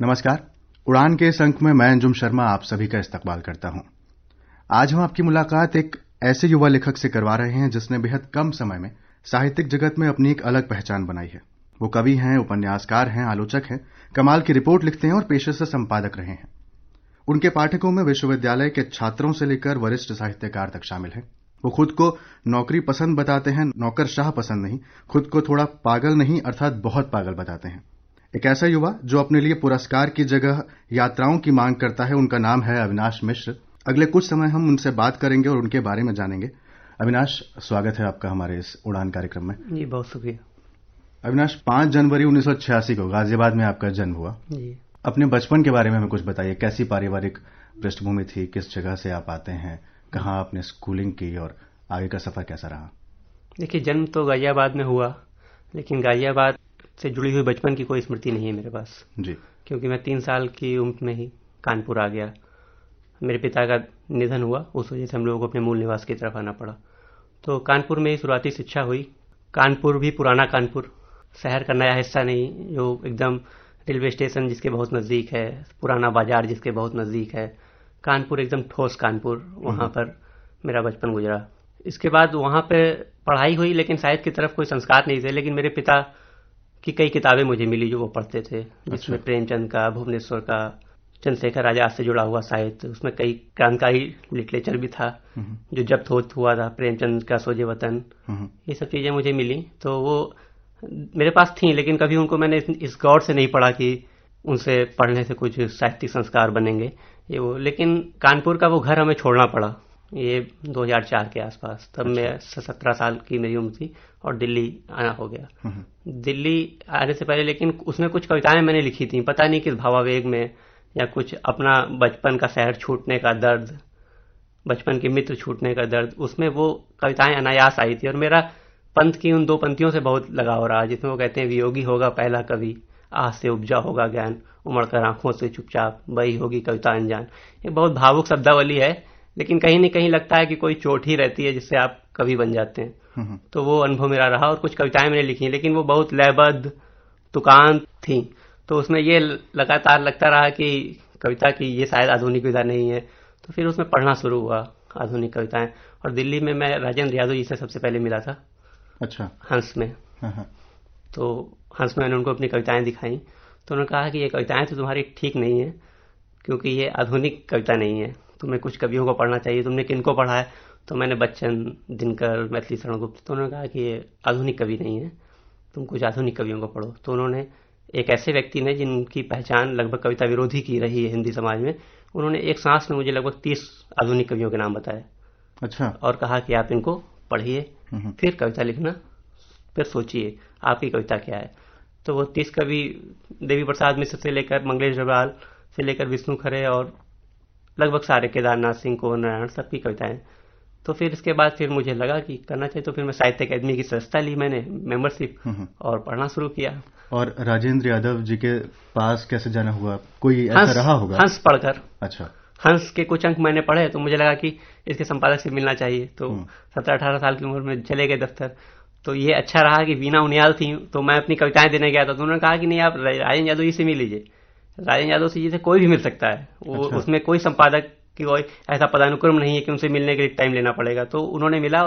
नमस्कार। उड़ान के अंक में मैं अंजुम शर्मा आप सभी का इस्तकबाल करता हूँ। आज हम आपकी मुलाकात एक ऐसे युवा लेखक से करवा रहे हैं जिसने बेहद कम समय में साहित्यिक जगत में अपनी एक अलग पहचान बनाई है। वो कवि हैं, उपन्यासकार हैं, आलोचक हैं, कमाल की रिपोर्ट लिखते हैं और पेशे से संपादक रहे हैं। उनके पाठकों में विश्वविद्यालय के छात्रों से लेकर वरिष्ठ साहित्यकार तक शामिल हैं। वो खुद को नौकरी पसंद बताते हैं, नौकरशाह पसंद नहीं, खुद को थोड़ा पागल नहीं, अर्थात बहुत पागल बताते हैं। एक ऐसा युवा जो अपने लिए पुरस्कार की जगह यात्राओं की मांग करता है उनका नाम है अविनाश मिश्र। अगले कुछ समय हम उनसे बात करेंगे और उनके बारे में जानेंगे। अविनाश स्वागत है आपका हमारे इस उड़ान कार्यक्रम में। जी बहुत शुक्रिया। अविनाश पाँच जनवरी उन्नीस सौ छियासी को गाजियाबाद में आपका जन्म हुआ। जी। अपने बचपन के बारे में हमें कुछ बताइए। कैसी पारिवारिक पृष्ठभूमि थी? किस जगह से आप आते हैं? कहाँ आपने स्कूलिंग की और आगे का सफ़र कैसा रहा? देखिए जन्म तो गाजियाबाद में हुआ लेकिन गाजियाबाद से जुड़ी हुई बचपन की कोई स्मृति नहीं है मेरे पास। जी। क्योंकि मैं तीन साल की उम्र में ही कानपुर आ गया। मेरे पिता का निधन हुआ उस वजह से हम लोगों को अपने मूल निवास की तरफ़ आना पड़ा। तो कानपुर में ही शुरुआती शिक्षा हुई। कानपुर भी पुराना कानपुर। शहर का नया हिस्सा नहीं जो एकदम रेलवे स्टेशन जिसके बहुत नज़दीक है पुराना बाज़ार जिसके बहुत नज़दीक है। कानपुर एकदम ठोस कानपुर वहाँ पर मेरा बचपन गुजरा। इसके बाद वहाँ पे पढ़ाई हुई लेकिन साहित्य की तरफ़ कोई संस्कार नहीं थे लेकिन मेरे पिता की कई किताबें मुझे मिली जो वो पढ़ते थे जिसमें प्रेमचंद का भुवनेश्वर का चंद्रशेखर आज़ाद से जुड़ा हुआ साहित्य उसमें कई क्रांतिकारी लिटरेचर भी था जो जब्त हो हुआ था प्रेमचंद का सोजे वतन। ये सब चीज़ें मुझे मिली तो वो मेरे पास थी लेकिन कभी उनको मैंने इस- इस गौर से नहीं पढ़ा कि उनसे पढ़ने से कुछ साहित्यिक संस्कार बनेंगे। ये वो लेकिन कानपुर का वो घर हमें छोड़ना पड़ा। ये 2004 के आसपास तब मैं सत्रह साल की मेरी उम्र थी और दिल्ली आना हो गया। दिल्ली आने से पहले लेकिन उसमें कुछ कविताएँ मैंने लिखी थी पता नहीं किस भावावेग में या कुछ अपना बचपन का शहर छूटने का दर्द बचपन के मित्र छूटने का दर्द उसमें वो कविताएँ अनायास आई थी और मेरा पंथ की उन दो पंक्तियों से बहुत लगाव रहा जिसमें वो कहते हैं वियोगी होगा पहला कवि आह से उपजा होगा ज्ञान उमड़ कर आँखों से चुपचाप बही होगी कविता अनजान। ये बहुत भावुक शब्दावली है लेकिन कहीं न कहीं लगता है कि कोई चोट ही रहती है जिससे आप कवि बन जाते हैं। तो वो अनुभव मेरा रहा और कुछ कविताएँ मैंने लिखी लेकिन वो बहुत लयबद्ध तुकान थी। तो उसमें ये लगातार लगता रहा कि कविता की ये शायद आधुनिक विधा नहीं है। तो फिर उसमें पढ़ना शुरू हुआ आधुनिक कविताएँ। और दिल्ली में मैं राजेंद्र यादव जी से सबसे पहले मिला था। अच्छा। हंस में। हाँ, हाँ, तो हंस में मैंने उनको अपनी कविताएँ दिखाई। तो उन्होंने कहा कि ये कविताएँ तो तुम्हारी ठीक नहीं है क्योंकि ये आधुनिक कविता नहीं है। तुम्हें कुछ कवियों को पढ़ना चाहिए तुमने किनको पढ़ा है? तो मैंने बच्चन दिनकर मैथिली शरण गुप्त तो उन्होंने कहा कि ये आधुनिक कवि नहीं है तुम कुछ आधुनिक कवियों को पढ़ो। तो उन्होंने एक ऐसे व्यक्ति ने जिनकी पहचान लगभग कविता विरोधी की रही है हिंदी समाज में उन्होंने एक सांस में मुझे लगभग तीस आधुनिक कवियों के नाम बताए। अच्छा। और कहा कि आप इनको पढ़िए फिर कविता लिखना फिर सोचिए आपकी कविता क्या है। तो वो तीस कवि देवी प्रसाद मिश्र से लेकर मंगलेश डबराल से लेकर विष्णु खरे और लगभग सारे केदारनाथ सिंह को नारायण सबकी कविताएँ। तो फिर इसके बाद फिर मुझे लगा कि करना चाहिए तो फिर मैं साहित्य अकादमी की संस्था ली मैंने मेंबरशिप और पढ़ना शुरू किया। और राजेंद्र यादव जी के पास कैसे जाना हुआ? कोई हंस ऐसा रहा होगा? हंस पढ़कर। अच्छा। हंस के कुछ अंक मैंने पढ़े तो मुझे लगा कि इसके संपादक से मिलना चाहिए। तो सत्रह अठारह साल की उम्र में चले गए दफ्तर। तो ये अच्छा रहा कि वीना उनियाल थी तो मैं अपनी कविताएँ देने गया था। तो उन्होंने कहा कि नहीं आप राजेंद्र यादव जी से मिल लीजिए। राजेंद्र यादव जी से कोई भी मिल सकता है। वो अच्छा। उसमें कोई संपादक की कोई ऐसा पदानुक्रम नहीं है कि उनसे मिलने के लिए टाइम लेना पड़ेगा। तो उन्होंने मिला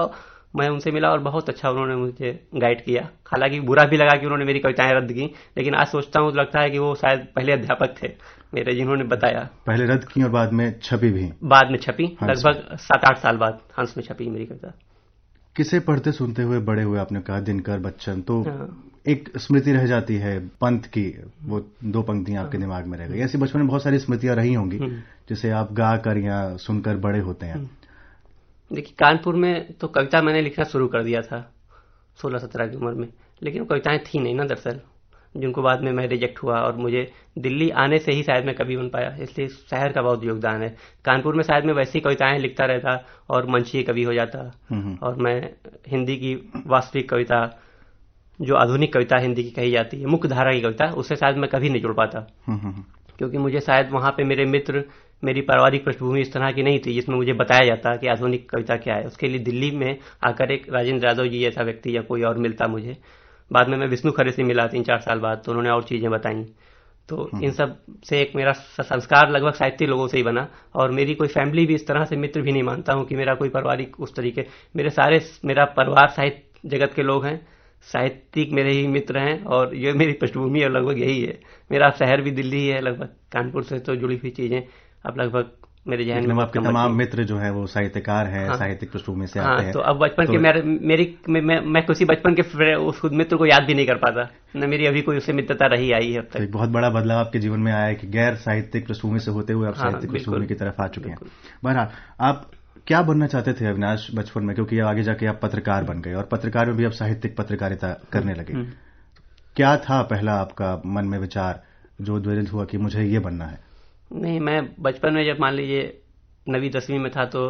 मैं उनसे मिला और बहुत अच्छा उन्होंने मुझे गाइड किया। हालाँकि बुरा भी लगा कि उन्होंने मेरी कविताएँ रद्द की लेकिन आज सोचता हूँ तो लगता है कि वो शायद पहले अध्यापक थे मेरे जिन्होंने बताया। पहले रद्द की और बाद में छपी भी। बाद में छपी लगभग सात आठ साल बाद हंस में छपी मेरी कविता। किसे पढ़ते सुनते हुए बड़े हुए आपने कहा दिनकर बच्चन? तो हाँ। एक स्मृति रह जाती है पंथ की वो दो पंक्तियाँ आपके दिमाग में रह गई। ऐसी बचपन में बहुत सारी स्मृतियाँ रही होंगी जिसे आप गा कर या सुनकर बड़े होते हैं। देखिए कानपुर में तो कविता मैंने लिखना शुरू कर दिया था सोलह सत्रह की उम्र में लेकिन वो कविताएँ थी नहीं ना दरअसल। जिनको बाद में मैं रिजेक्ट हुआ और मुझे दिल्ली आने से ही शायद मैं कभी बन पाया। इसलिए शहर का बहुत योगदान है। कानपुर में शायद मैं वैसी कविताएँ लिखता रहता और मंचीय कवि हो जाता। और मैं हिंदी की वास्तविक कविता जो आधुनिक कविता हिंदी की कही जाती है मुख्य धारा की कविता उससे शायद मैं कभी नहीं जुड़ पाता। क्योंकि मुझे शायद वहाँ पे मेरे मित्र मेरी पारिवारिक पृष्ठभूमि इस तरह की नहीं थी जिसमें मुझे बताया जाता कि आधुनिक कविता क्या है। उसके लिए दिल्ली में आकर एक राजेंद्र यादव जी जैसा व्यक्ति या कोई और मिलता मुझे। बाद में मैं विष्णु खरे से मिला तीन चार साल बाद तो उन्होंने और चीज़ें बताई। तो इन सबसे एक मेरा संस्कार लगभग साहित्य लोगों से ही बना और मेरी कोई फैमिली भी इस तरह से मित्र भी नहीं मानता हूँ कि मेरा कोई पारिवारिक उस तरीके मेरे सारे मेरा परिवार साहित्य जगत के लोग हैं साहित्यिक मेरे ही मित्र हैं और ये मेरी पृष्ठभूमि और लगभग यही है। मेरा शहर भी दिल्ली ही है लगभग कानपुर से तो जुड़ी हुई चीज़ें अब लगभग मेरे जहन में आपके तमाम मित्र जो है वो साहित्यकार हैं हाँ, साहित्यिक पृष्ठभूमि से हाँ, आते हैं। तो अब बचपन तो, के मेरे मेरी मैं, मैं, मैं किसी बचपन के उस मित्र को याद भी नहीं कर पाता। न मेरी अभी कोई उससे मित्रता रही आई है अब तक। तो एक बहुत बड़ा बदलाव आपके जीवन में आया है कि गैर साहित्यिक पृष्ठभूमि से होते हुए आप हाँ, साहित्यिक पृष्ठभूमि की तरफ़ आ चुके हैं। बहरहाल आप क्या बनना चाहते थे अविनाश बचपन में? क्योंकि आगे जाके आप पत्रकार बन गए और पत्रकार में भी आप साहित्यिक पत्रकारिता करने लगे। हम्म। क्या था पहला आपका मन में विचार जो द्वरित हुआ कि मुझे ये बनना है? नहीं मैं बचपन में जब मान लीजिए नवी दसवीं में था तो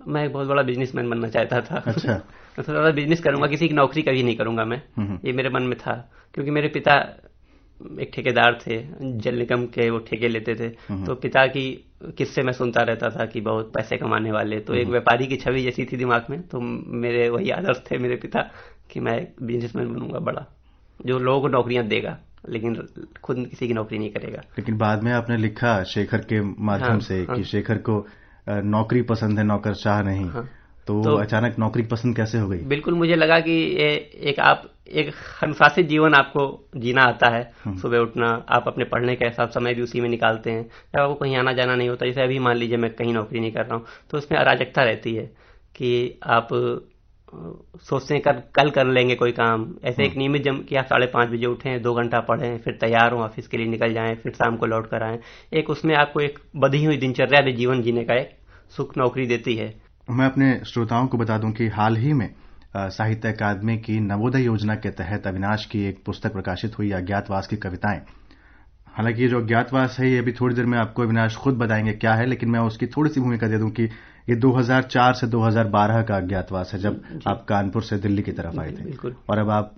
मैं एक बहुत बड़ा बिजनेसमैन बनना चाहता था अच्छा तो ज़्यादा बिज़नेस करूँगा किसी की नौकरी कभी नहीं करूँगा मैं हम्म। ये मेरे मन में था क्योंकि मेरे पिता एक ठेकेदार थे जल निगम के वो ठेके लेते थे हम्म। तो पिता की किस्से में सुनता रहता था कि बहुत पैसे कमाने वाले तो एक हम्म। व्यापारी की छवि जैसी थी दिमाग में तो मेरे वही आदर्श थे मेरे पिता कि मैं एक बिजनेसमैन बनूँगा बड़ा जो लोगों को नौकरियाँ देगा लेकिन खुद किसी की नौकरी नहीं करेगा। लेकिन बाद में आपने लिखा शेखर के माध्यम हाँ, से हाँ, कि शेखर को नौकरी पसंद है नौकर चाह नहीं। हाँ, तो, तो अचानक नौकरी पसंद कैसे हो गई? बिल्कुल मुझे लगा कि ये एक आप एक अनुशासित जीवन आपको जीना आता है। हम्म। सुबह उठना आप अपने पढ़ने के हिसाब समय भी उसी में निकालते हैं। जब आपको कहीं आना जाना नहीं होता जैसे अभी मान लीजिए मैं कहीं नौकरी नहीं कर रहा हूँ तो उसमें अराजकता रहती है कि आप सोचते हैं कर, कल कर लेंगे कोई काम। ऐसे एक हम्म। नियमित जम कि आप साढ़े पाँच बजे उठें दो घंटा पढ़ें फिर तैयार हो ऑफ़िस के लिए निकल जाएँ फिर शाम को लौट कर आएँ। एक उसमें आपको एक बधी हुई दिनचर्या भी जीवन जीने का एक सुख नौकरी देती है। मैं अपने श्रोताओं को बता दूँ कि हाल ही में साहित्य अकादमी की नवोदय योजना के तहत अविनाश की एक पुस्तक प्रकाशित हुई अज्ञातवास की कविताएँ। हालाँकि ये जो अज्ञातवास है ये अभी थोड़ी देर में आपको अविनाश खुद बताएँगे क्या है लेकिन मैं उसकी थोड़ी सी भूमिका दे दूँ कि ये 2004 से 2012 का अज्ञातवास है जब आप कानपुर से दिल्ली की तरफ़ आए थे। और अब आप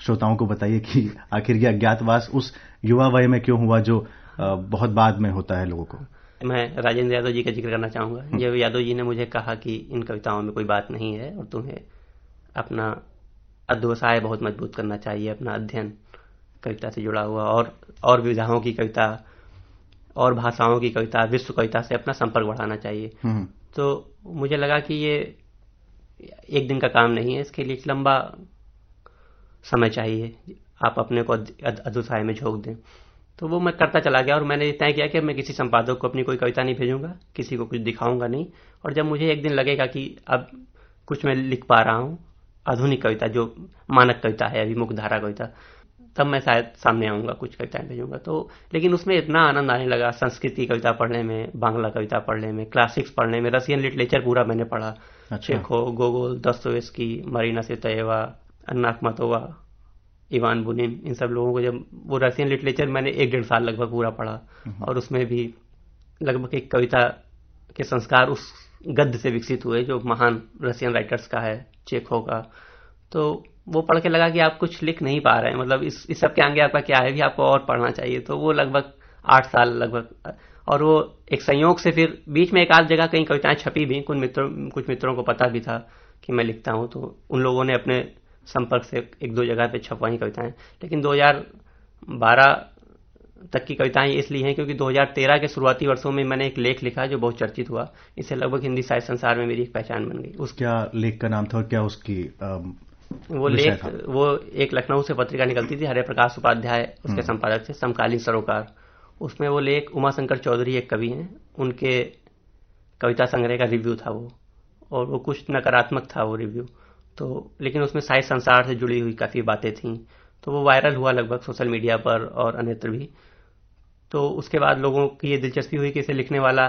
श्रोताओं को बताइए कि आखिर ये अज्ञातवास उस युवा वय में क्यों हुआ जो बहुत बाद में होता है लोगों को? मैं राजेंद्र यादव जी का ज़िक्र करना चाहूँगा। हम्म। जब यादव जी ने मुझे कहा कि इन कविताओं में कोई बात नहीं है और तुम्हें अपना अध्यवसाय बहुत मज़बूत करना चाहिए अपना अध्ययन कविता से जुड़ा हुआ और और विधाओं की कविता और भाषाओं की कविता विश्व कविता से अपना संपर्क बढ़ाना चाहिए। हम्म। तो मुझे लगा कि ये एक दिन का काम नहीं है इसके लिए एक लंबा समय चाहिए। आप अपने को अधुसाय में झोंक दें। तो वो मैं करता चला गया और मैंने तय किया कि मैं किसी संपादक को अपनी कोई कविता नहीं भेजूँगा किसी को कुछ दिखाऊँगा नहीं। और जब मुझे एक दिन लगेगा कि अब कुछ मैं लिख पा रहा हूँ आधुनिक कविता जो मानक कविता है अभी मुख्य धारा कविता तब मैं शायद सामने आऊँगा कुछ कविताएँ भेजूँगा तो लेकिन उसमें इतना आनंद आने लगा संस्कृति कविता पढ़ने में बांग्ला कविता पढ़ने में क्लासिक्स पढ़ने में रशियन लिटरेचर पूरा मैंने पढ़ा अच्छा। चेखो गोगोल दस्तोवेस्की मरीना से तयवा अन्नाक मतोवा इवान बुनिन इन सब लोगों को जब वो रशियन लिटरेचर मैंने एक डेढ़ साल लगभग पूरा पढ़ा हम्म। और उसमें भी लगभग एक कविता के संस्कार उस गद्य से विकसित हुए जो महान रशियन राइटर्स का है चेखो का तो वो पढ़ के लगा कि आप कुछ लिख नहीं पा रहे हैं। मतलब इस इस सब के आगे आपका क्या है भी आपको और पढ़ना चाहिए। तो वो लगभग आठ साल लगभग। और वो एक संयोग से फिर बीच में एक आध जगह कहीं कविताएँ छपी भी कुछ मित्रों कुछ मित्रों को पता भी था कि मैं लिखता हूँ। तो उन लोगों ने अपने संपर्क से एक दो जगह पे छपवाई कविताएँ। लेकिन 2012 तक की कविताएँ इसलिए हैं क्योंकि 2013 के शुरुआती वर्षों में मैंने एक लेख लिखा जो बहुत चर्चित हुआ। इससे लगभग हिंदी साहित्य संसार में मेरी एक पहचान बन गई। उस क्या लेख का नाम था और क्या उसकी वो लेख वो एक लखनऊ से पत्रिका निकलती थी हरे प्रकाश उपाध्याय उसके हम्म। संपादक थे समकालीन सरोकार। उसमें वो लेख उमाशंकर चौधरी एक कवि हैं उनके कविता संग्रह का रिव्यू था वो और वो कुछ नकारात्मक था वो रिव्यू तो लेकिन उसमें साहित्य संसार से जुड़ी हुई काफ़ी बातें थी। तो वो वायरल हुआ लगभग सोशल मीडिया पर और अन्यत्र भी। तो उसके बाद लोगों की ये दिलचस्पी हुई कि इसे लिखने वाला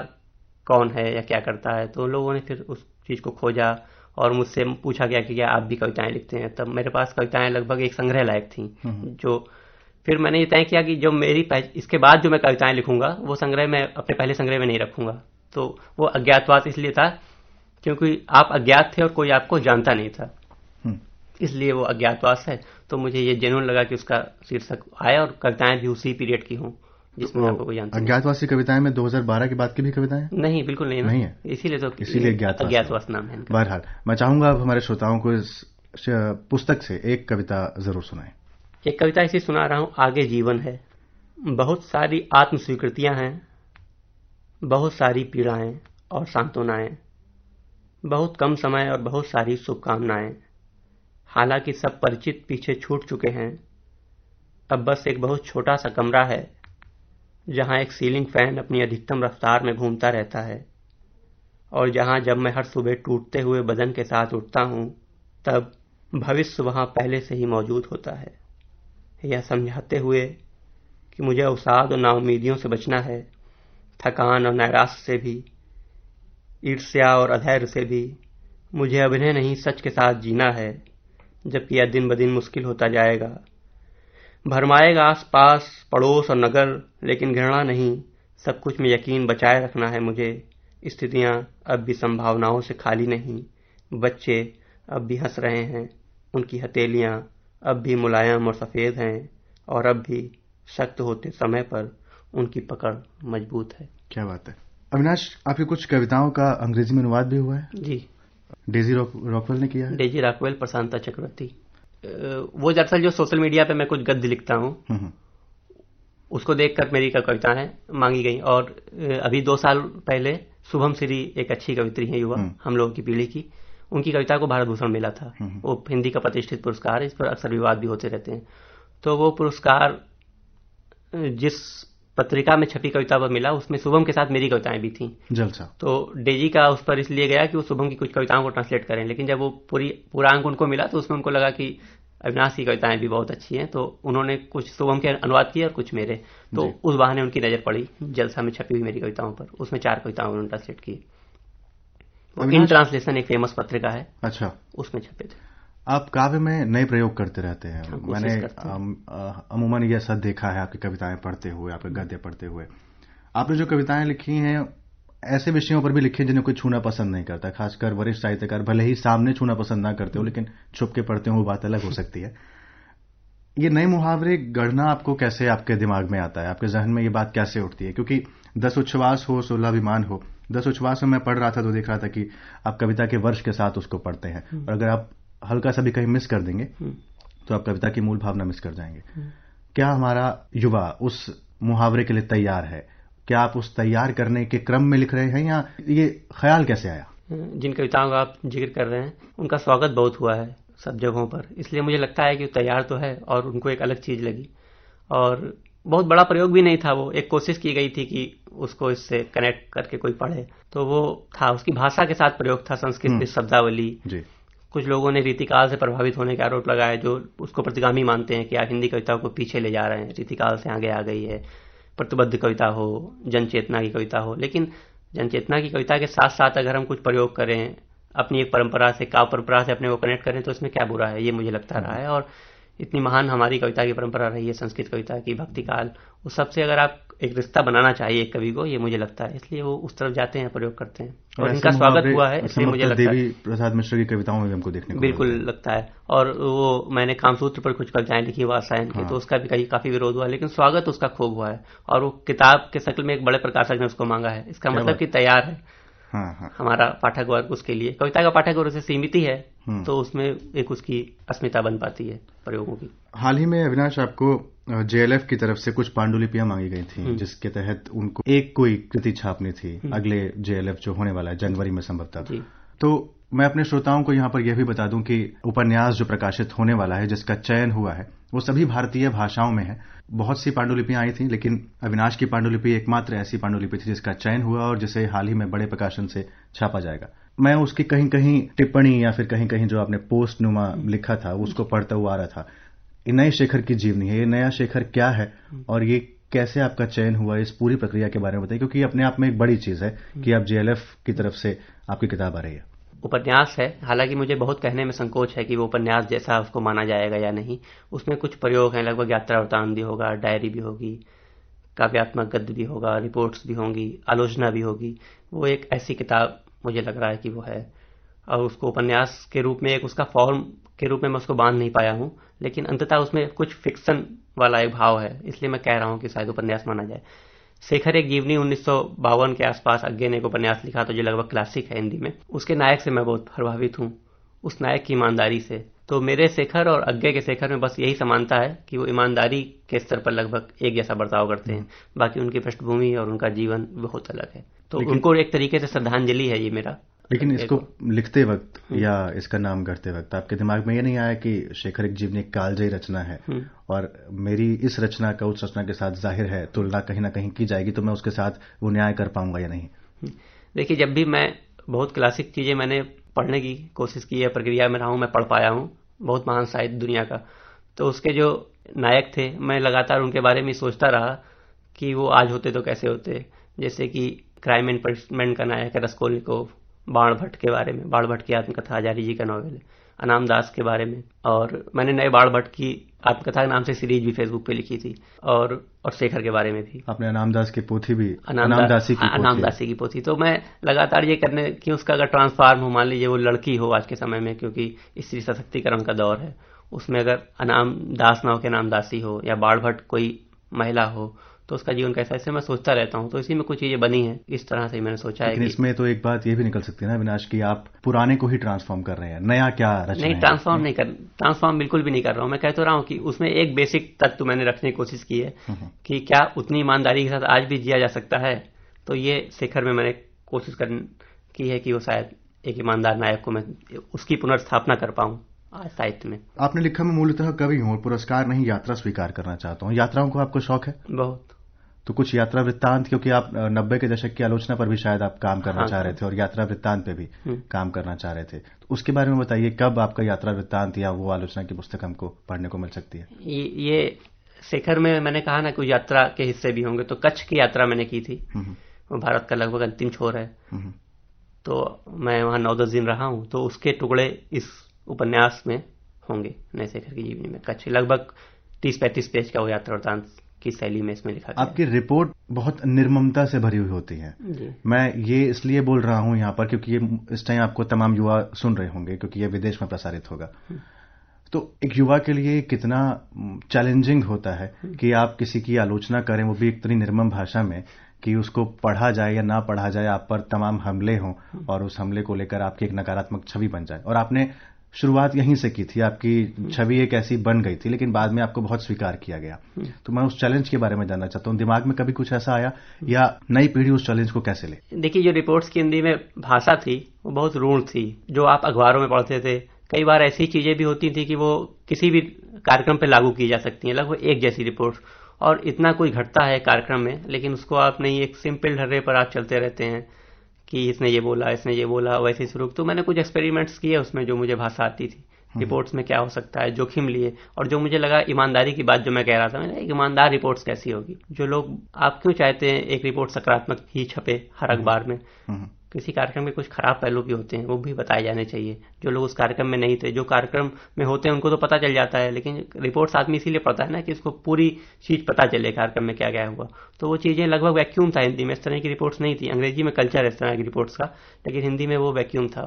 कौन है या क्या करता है तो लोगों ने फिर उस चीज़ को खोजा। और मुझसे पूछा गया कि क्या आप भी कविताएँ लिखते हैं? तब मेरे पास कविताएँ लगभग एक संग्रह लायक थी हम्म। जो फिर मैंने ये तय किया कि जो मेरी इसके बाद जो मैं कविताएँ लिखूँगा वो संग्रह मैं अपने पहले संग्रह में नहीं रखूँगा। तो वो अज्ञातवास इसलिए था क्योंकि आप अज्ञात थे और कोई आपको जानता नहीं था। हम्म। इसलिए वो अज्ञातवास है। तो मुझे ये जेनुअन लगा कि उसका शीर्षक आया और कविताएँ भी उसी पीरियड की हों। जिसमें तो आपको कोई जानता अज्ञातवासी कविताएँ में 2012 के बाद की भी कविताएँ? नहीं बिल्कुल नहीं नहीं है? इसीलिए तो इसीलिए अज्ञातवास। नाम है बहरहाल मैं चाहूँगा अब हमारे श्रोताओं को इस पुस्तक से एक कविता ज़रूर सुनाए। एक कविता इसी सुना रहा हूँ आगे जीवन है। बहुत सारी आत्म स्वीकृतियाँ हैं बहुत सारी पीड़ाएँ और सांत्वनाएँ बहुत कम समय और बहुत सारी शुभकामनाएँ। हालाँकि सब परिचित पीछे छूट चुके हैं अब बस एक बहुत छोटा सा कमरा है जहाँ एक सीलिंग फ़ैन अपनी अधिकतम रफ्तार में घूमता रहता है। और जहाँ जब मैं हर सुबह टूटते हुए बदन के साथ उठता हूँ, तब भविष्य वहाँ पहले से ही मौजूद होता है। यह समझाते हुए कि मुझे अवसाद और नाउमीदियों से बचना है, थकान और नैराश से भी, ईर्ष्या और अधैर्य से भी। मुझे अभिनय नहीं सच के साथ जीना है, जबकि यह दिन ब दिन मुश्किल होता जाएगा। भरमाएगा आस पास पड़ोस और नगर लेकिन घृणा नहीं। सब कुछ में यकीन बचाए रखना है मुझे। स्थितियाँ अब भी संभावनाओं से खाली नहीं। बच्चे अब भी हंस रहे हैं। उनकी हथेलियाँ अब भी मुलायम और सफ़ेद हैं और अब भी सख्त होते समय पर उनकी पकड़ मज़बूत है। क्या बात है। अविनाश आपकी कुछ कविताओं का अंग्रेज़ी में अनुवाद भी हुआ है? जी। डेजी रॉकवेल ने किया है? Daisy Rockwell Prashanta Chakravarty. वो दरअसल जो सोशल मीडिया पे मैं कुछ गद्य लिखता हूँ हम्म, हम्म। उसको देखकर मेरी कविताएँ मांगी गई। और अभी दो साल पहले शुभम श्री एक अच्छी कवित्री है युवा हम्म। हम लोगों की पीढ़ी की। उनकी कविता को भारत भूषण मिला था। वो हिंदी का प्रतिष्ठित पुरस्कार है इस पर अक्सर विवाद भी होते रहते हैं। तो वो पुरस्कार जिस पत्रिका में छपी कविता पर मिला उसमें शुभम के साथ मेरी कविताएँ भी थी। जलसा। तो डेजी का उस पर इसलिए गया कि वो शुभम की कुछ कविताओं को ट्रांसलेट करें लेकिन जब वो पूरी पूरा अंक उनको मिला तो उसमें उनको लगा कि अविनाश की कविताएँ भी बहुत अच्छी हैं तो उन्होंने कुछ शुभम के अनुवाद किए और कुछ मेरे। तो उस बहाने उनकी नज़र पड़ी जलसा में छपी हुई मेरी कविताओं पर। उसमें चार कविताओं उन्होंने ट्रांसलेट की इन ट्रांसलेशन एक फ़ेमस पत्रिका है। अच्छा। उसमें छपे थे। आप काव्य में नए प्रयोग करते रहते हैं। हाँ, मैंने अमूमन ये सब देखा है आपकी कविताएँ पढ़ते हुए आपके गद्य पढ़ते हुए। आपने जो कविताएँ लिखी हैं ऐसे विषयों पर भी लिखे जिन्हें कोई छूना पसंद नहीं करता। खासकर वरिष्ठ साहित्यकार भले ही सामने छूना पसंद ना करते हो लेकिन छुप के पढ़ते हो वो बात अलग हो सकती है। ये नए मुहावरे गढ़ना आपको कैसे आपके दिमाग में आता है? आपके जहन में ये बात कैसे उठती है? क्योंकि दस उच्छ्वास हो सोलह अभिमान हो। दस उच्छ्वास में मैं पढ़ रहा था तो देख रहा था कि आप कविता के वर्ष के साथ उसको पढ़ते हैं। हम्म। और अगर आप हल्का सा भी कहीं मिस कर देंगे हम्म। तो आप कविता की मूल भावना मिस कर जाएँगे। क्या हमारा युवा उस मुहावरे के लिए तैयार है? क्या आप उस तैयार करने के क्रम में लिख रहे हैं या ये ख्याल कैसे आया? जिन कविताओं का आप ज़िक्र कर रहे हैं उनका स्वागत बहुत हुआ है सब जगहों पर। इसलिए मुझे लगता है कि तैयार तो है और उनको एक अलग चीज़ लगी। और बहुत बड़ा प्रयोग भी नहीं था वो। एक कोशिश की गई थी कि उसको इससे कनेक्ट करके कोई पढ़े। तो वो था उसकी भाषा के साथ प्रयोग था संस्कृत शब्दावली। कुछ लोगों ने रीतिकाल से प्रभावित होने के आरोप लगाए जो उसको प्रतिगामी मानते हैं कि आप हिंदी कविताओं को पीछे ले जा रहे हैं, रीतिकाल से आगे आ गई है, प्रतिबद्ध कविता हो, जनचेतना की कविता हो। लेकिन जनचेतना की कविता के साथ साथ अगर हम कुछ प्रयोग करें, अपनी एक परंपरा से काव परंपरा से अपने को कनेक्ट करें तो इसमें क्या बुरा है, ये मुझे लगता रहा है। और इतनी महान हमारी कविता की परंपरा रही है, संस्कृत कविता की भक्ति काल उस सबसे अगर आप एक रिश्ता बनाना चाहिए एक कवि को ये मुझे लगता है। इसलिए वो उस तरफ़ जाते हैं प्रयोग करते हैं। और इनका स्वागत हुआ है इसलिए मुझे लगता देवी प्रसाद मिश्र की कविताओं में हमको देखने को बिल्कुल लगता है। और वो मैंने कामसूत्र पर कुछ कविताएँ लिखी वासायन की हाँ। तो उसका भी कहीं काफ़ी विरोध हुआ लेकिन स्वागत उसका खूब हुआ है। और वो किताब के शक्ल में एक बड़े प्रकाशक ने उसको मांगा है। इसका मतलब की तैयार है। हाँ हाँ। हमारा पाठक वर्ग उसके लिए। कविता का पाठक वर्ग से सीमित ही है हम्म। तो उसमें एक उसकी अस्मिता बन पाती है प्रयोगों की। हाल ही में अविनाश आपको जेएलएफ की तरफ़ से कुछ पांडुलिपियाँ मांगी गई हम्म। थी जिसके तहत उनको एक कोई कृति छापनी थी अगले जेएलएफ जो होने वाला है जनवरी में संभवतः। तो मैं अपने श्रोताओं को यहाँ पर यह भी बता दूँ कि उपन्यास जो प्रकाशित होने वाला है जिसका चयन हुआ है वो सभी भारतीय भाषाओं में है। बहुत सी पांडुलिपियाँ आई थी लेकिन अविनाश की पांडुलिपि एकमात्र ऐसी पांडुलिपि थी जिसका चयन हुआ और जिसे हाल ही में बड़े प्रकाशन से छापा जाएगा। मैं उसकी कहीं कहीं टिप्पणी या फिर कहीं कहीं जो आपने पोस्ट नुमा लिखा था उसको पढ़ता हुआ आ रहा था। नए शेखर की जीवनी है ये नया शेखर क्या है और ये कैसे आपका चयन हुआ इस पूरी प्रक्रिया के बारे में बताइए क्योंकि अपने आप में एक बड़ी चीज़ है कि आप जेएलएफ की तरफ़ से आपकी किताब आ रही है। उपन्यास है। हालाँकि मुझे बहुत कहने में संकोच है कि वो उपन्यास जैसा उसको माना जाएगा या नहीं। उसमें कुछ प्रयोग हैं लगभग यात्रा वृतान भी होगा डायरी भी होगी काव्यात्मक गद्य भी होगा रिपोर्ट्स भी होंगी आलोचना भी होगी। वो एक ऐसी किताब मुझे लग रहा है कि वो है। और उसको उपन्यास के रूप में एक उसका फॉर्म के रूप में मैं उसको बाँध नहीं पाया हूँ। लेकिन अंततः उसमें कुछ फिक्शन वाला एक भाव है, इसलिए मैं कह रहा हूँ कि शायद उपन्यास माना जाए। शेखर एक जीवनी उन्नीस सौ बावन के आसपास अज्ञे ने एक उपन्यास लिखा तो जो लगभग क्लासिक है हिंदी में। उसके नायक से मैं बहुत प्रभावित हूँ। उस नायक की ईमानदारी से तो मेरे शेखर और अज्ञे के शेखर में बस यही समानता है कि वो ईमानदारी के स्तर पर लगभग एक जैसा बर्ताव करते हैं। बाकी उनकी पृष्ठभूमि और उनका जीवन बहुत अलग है। तो उनको एक तरीके से श्रद्धांजलि है ये मेरा। लेकिन इसको लिखते वक्त या इसका नाम करते वक्त आपके दिमाग में ये नहीं आया कि शेखर एक जीवनी कालजयी रचना है। और मेरी इस रचना का उस रचना के साथ ज़ाहिर है तुलना कहीं ना कहीं की जाएगी तो मैं उसके साथ वो न्याय कर पाऊँगा या नहीं? देखिए जब भी मैं बहुत क्लासिक चीज़ें मैंने पढ़ने की कोशिश की है प्रक्रिया में रहा हूँ, मैं पढ़ पाया हूँ, बहुत महान साहित्य दुनिया का। तो उसके जो नायक थे, मैं लगातार उनके बारे में सोचता रहा कि वो आज होते तो कैसे होते। जैसे कि क्राइम एंड पनिशमेंट का नायक है रसकोलिकोव बाण भट्ट के बारे में, बाण भट्ट की आत्मकथा आचार्य जी का नॉवेल है। अनाम दास के बारे में। और मैंने नए बाढ़ भट्ट की आत्मकथा के नाम से सीरीज़ भी फेसबुक पे लिखी थी और और शेखर के बारे में भी। आपने अनाम दास की पोथी भी अनाम दासी की अनाम दासी की पोथी। तो मैं लगातार ये करने कि उसका अगर ट्रांसफार्म हो मान लीजिए वो लड़की हो आज के समय में क्योंकि स्त्री सशक्तिकरण का दौर है उसमें अगर अनाम दास ना हो के नाम दासी हो या बाढ़ भट्ट कोई महिला हो तो उसका जीवन कैसा ऐसे मैं सोचता रहता हूँ। तो इसी में कुछ चीज़ें बनी है इस तरह से मैंने सोचा है इसमें तो एक बात ये भी निकल सकती है ना विनाश की आप पुराने को ही ट्रांसफॉर्म कर रहे हैं नया क्या रचना नहीं ट्रांसफॉर्म नहीं कर ट्रांसफॉर्म बिल्कुल भी नहीं कर रहा हूँ। मैं कह तो रहा हूँ कि उसमें एक बेसिक तत्व मैंने रखने की कोशिश की है हम्म, हम्म। कि क्या उतनी ईमानदारी के साथ आज भी जिया जा सकता है? तो ये शिखर में मैंने कोशिश कर की है कि वो शायद एक ईमानदार नायक को मैं उसकी पुनर्स्थापना कर पाऊँ। साहित्य में। आपने लिखा मैं मूलतः कवि हूँ पुरस्कार नहीं यात्रा स्वीकार करना चाहता हूँ। यात्राओं को आपको शौक है? बहुत। तो कुछ यात्रा वृत्तांत क्योंकि आप नब्बे के दशक की आलोचना पर भी शायद आप काम करना हाँ, चाह रहे थे और यात्रा वृत्तांत पे भी हम्म। काम करना चाह रहे थे। तो उसके बारे में बताइए कब आपका यात्रा वृत्तांत या वो आलोचना की पुस्तक हमको पढ़ने को मिल सकती है? ये, ये शेखर में मैंने कहा ना कोई यात्रा के हिस्से भी होंगे तो कच्छ की यात्रा मैंने की थी। हम्म, हम्म। वो भारत का लगभग अंतिम छोर है। तो मैं वहाँ नौ दस दिन रहा हूँ तो उसके टुकड़े इस उपन्यास में होंगे नए शेखर की जीवनी में कच्छ लगभग तीस पैंतीस पेज का वो यात्रा वृत्तांत की शैली में इसमें लिखा आपकी रिपोर्ट बहुत निर्ममता से भरी हुई होती है मैं ये इसलिए बोल रहा हूँ यहाँ पर क्योंकि ये इस टाइम आपको तमाम युवा सुन रहे होंगे क्योंकि ये विदेश में प्रसारित होगा हम्म। तो एक युवा के लिए कितना चैलेंजिंग होता है हम्म। कि आप किसी की आलोचना करें वो भी इतनी निर्मम भाषा में कि उसको पढ़ा जाए या ना पढ़ा जाए आप पर तमाम हमले हों हम्म। और उस हमले को लेकर आपकी एक नकारात्मक छवि बन जाए और आपने शुरुआत यहीं से की थी। आपकी छवि एक ऐसी बन गई थी लेकिन बाद में आपको बहुत स्वीकार किया गया। तो मैं उस चैलेंज के बारे में जानना चाहता हूँ। दिमाग में कभी कुछ ऐसा आया? या नई पीढ़ी उस चैलेंज को कैसे ले? देखिए जो रिपोर्ट्स की हिंदी में भाषा थी वो बहुत रूढ़ थी। जो आप अखबारों में पढ़ते थे कई बार ऐसी चीज़ें भी होती थी कि वो किसी भी कार्यक्रम पर लागू की जा सकती हैं लगभग एक जैसी रिपोर्ट और इतना कोई घटता है कार्यक्रम में लेकिन उसको आप नहीं एक सिंपल ढर्रे पर आप चलते रहते हैं। कि इसने ये बोला इसने ये बोला वैसे ही शुरू तो मैंने कुछ एक्सपेरिमेंट्स किए उसमें जो मुझे भाषा आती थी रिपोर्ट्स हम्म। में क्या हो सकता है जोखिम लिए और जो मुझे लगा ईमानदारी की बात जो मैं कह रहा था मैंने एक ईमानदार रिपोर्ट्स कैसी होगी जो लोग आप क्यों चाहते हैं एक रिपोर्ट सकारात्मक ही छपे हर हम्म। अखबार में हम्म। किसी कार्यक्रम में कुछ खराब पहलू भी होते हैं वो भी बताए जाने चाहिए। जो लोग उस कार्यक्रम में नहीं थे जो कार्यक्रम में होते हैं उनको तो पता चल जाता है लेकिन रिपोर्ट्स आदमी इसीलिए पढ़ता है ना कि उसको पूरी चीज़ पता चले कार्यक्रम में क्या क्या हुआ। तो वो चीज़ें लगभग वैक्यूम था हिंदी में इस तरह की रिपोर्ट्स नहीं थी। अंग्रेज़ी में कल्चर इस तरह की रिपोर्ट्स का लेकिन हिंदी में वो वैक्यूम था।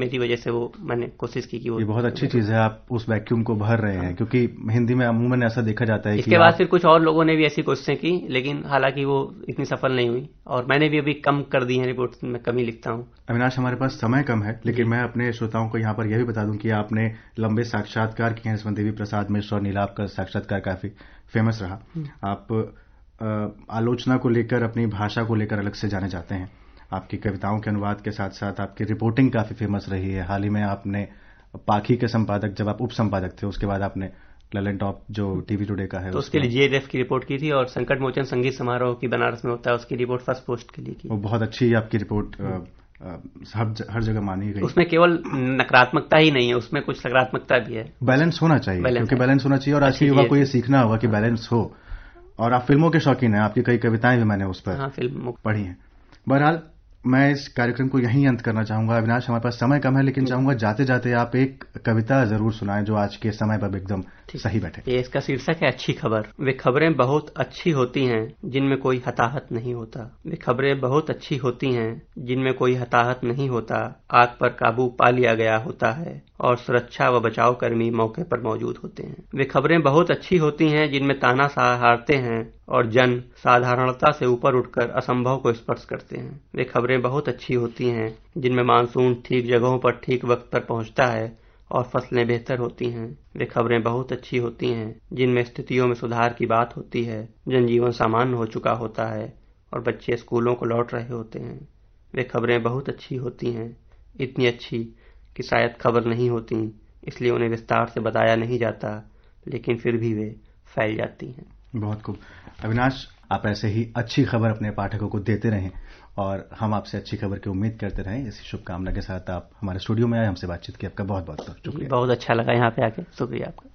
मेरी वजह से वो मैंने कोशिश की कि वो बहुत अच्छी चीज़ है आप उस वैक्यूम को भर रहे हैं क्योंकि हिंदी में अमूमन ऐसा देखा जाता है इसके बाद फिर कुछ और लोगों ने भी ऐसी कोशिशें की लेकिन हालाँकि वो इतनी सफल नहीं हुई। और मैंने भी अभी कम कर दी है रिपोर्ट में कमी लिखता हूँ। अविनाश हमारे पास समय कम है लेकिन मैं अपने श्रोताओं को यहाँ पर यह भी बता दूँ कि आपने लंबे साक्षात्कार किए हैं देवी प्रसाद मिश्र और नीलाभ का साक्षात्कार काफ़ी फ़ेमस रहा। हम्म। आप आलोचना को लेकर अपनी भाषा को लेकर अलग से जाने जाते हैं। आपकी कविताओं के अनुवाद के साथ साथ आपकी रिपोर्टिंग काफ़ी फ़ेमस रही है। हाल ही में आपने पाखी के संपादक जब आप उप संपादक थे उसके बाद आपने ललन टॉप जो टीवी टुडे का है तो उसके लिए जीएडएफ की रिपोर्ट की थी और संकट मोचन संगीत समारोह की बनारस में होता है उसकी रिपोर्ट फ़र्स्ट पोस्ट के लिए की। वो बहुत अच्छी आपकी रिपोर्ट हर हर जगह मानी गई। उसमें केवल नकारात्मकता ही नहीं है उसमें कुछ सकारात्मकता भी है। बैलेंस होना चाहिए क्योंकि बैलेंस होना चाहिए और आज के युवा को ये सीखना होगा कि बैलेंस हो। और आप फ़िल्मों के शौकीन हैं आपकी कई कविताएँ भी मैंने उस पर हाँ, फ़िल्म पढ़ी हैं। बहरहाल मैं इस कार्यक्रम को यहीं अंत करना चाहूँगा। अविनाश हमारे पास समय कम है लेकिन चाहूँगा जाते जाते आप एक कविता ज़रूर सुनाएँ जो आज के समय पर एकदम सही बैठे ये इसका शीर्षक है अच्छी खबर। वे खबरें बहुत अच्छी होती हैं जिनमें कोई हताहत नहीं होता। वे खबरें बहुत अच्छी होती हैं जिनमें कोई हताहत नहीं होता। आग पर काबू पा लिया गया होता है और सुरक्षा व बचाव कर्मी मौके पर मौजूद होते हैं। वे खबरें बहुत अच्छी होती हैं जिनमें ताना हारते हैं और जन साधारणता से ऊपर उठकर असंभव को स्पर्श करते हैं। वे खबरें बहुत अच्छी होती हैं जिनमें मानसून ठीक जगहों पर ठीक वक्त पर पहुँचता है और फ़सलें बेहतर होती हैं। वे खबरें बहुत अच्छी होती हैं, जिनमें स्थितियों में सुधार की बात होती है। जनजीवन सामान्य हो चुका होता है और बच्चे स्कूलों को लौट रहे होते हैं। वे खबरें बहुत अच्छी होती हैं, इतनी अच्छी कि शायद खबर नहीं होती, इसलिए उन्हें विस्तार से बताया नहीं जाता, लेकिन फिर भी वे फैल जाती हैं। बहुत खूब। अविनाश, आप ऐसे ही अच्छी खबर अपने पाठकों को देते रहें और हम आपसे अच्छी खबर की उम्मीद करते रहें। इसी शुभकामना के साथ आप हमारे स्टूडियो में आए, हमसे बातचीत की। आपका बहुत बहुत शुक्रिया। बहुत अच्छा लगा यहाँ पे आके। शुक्रिया आपका।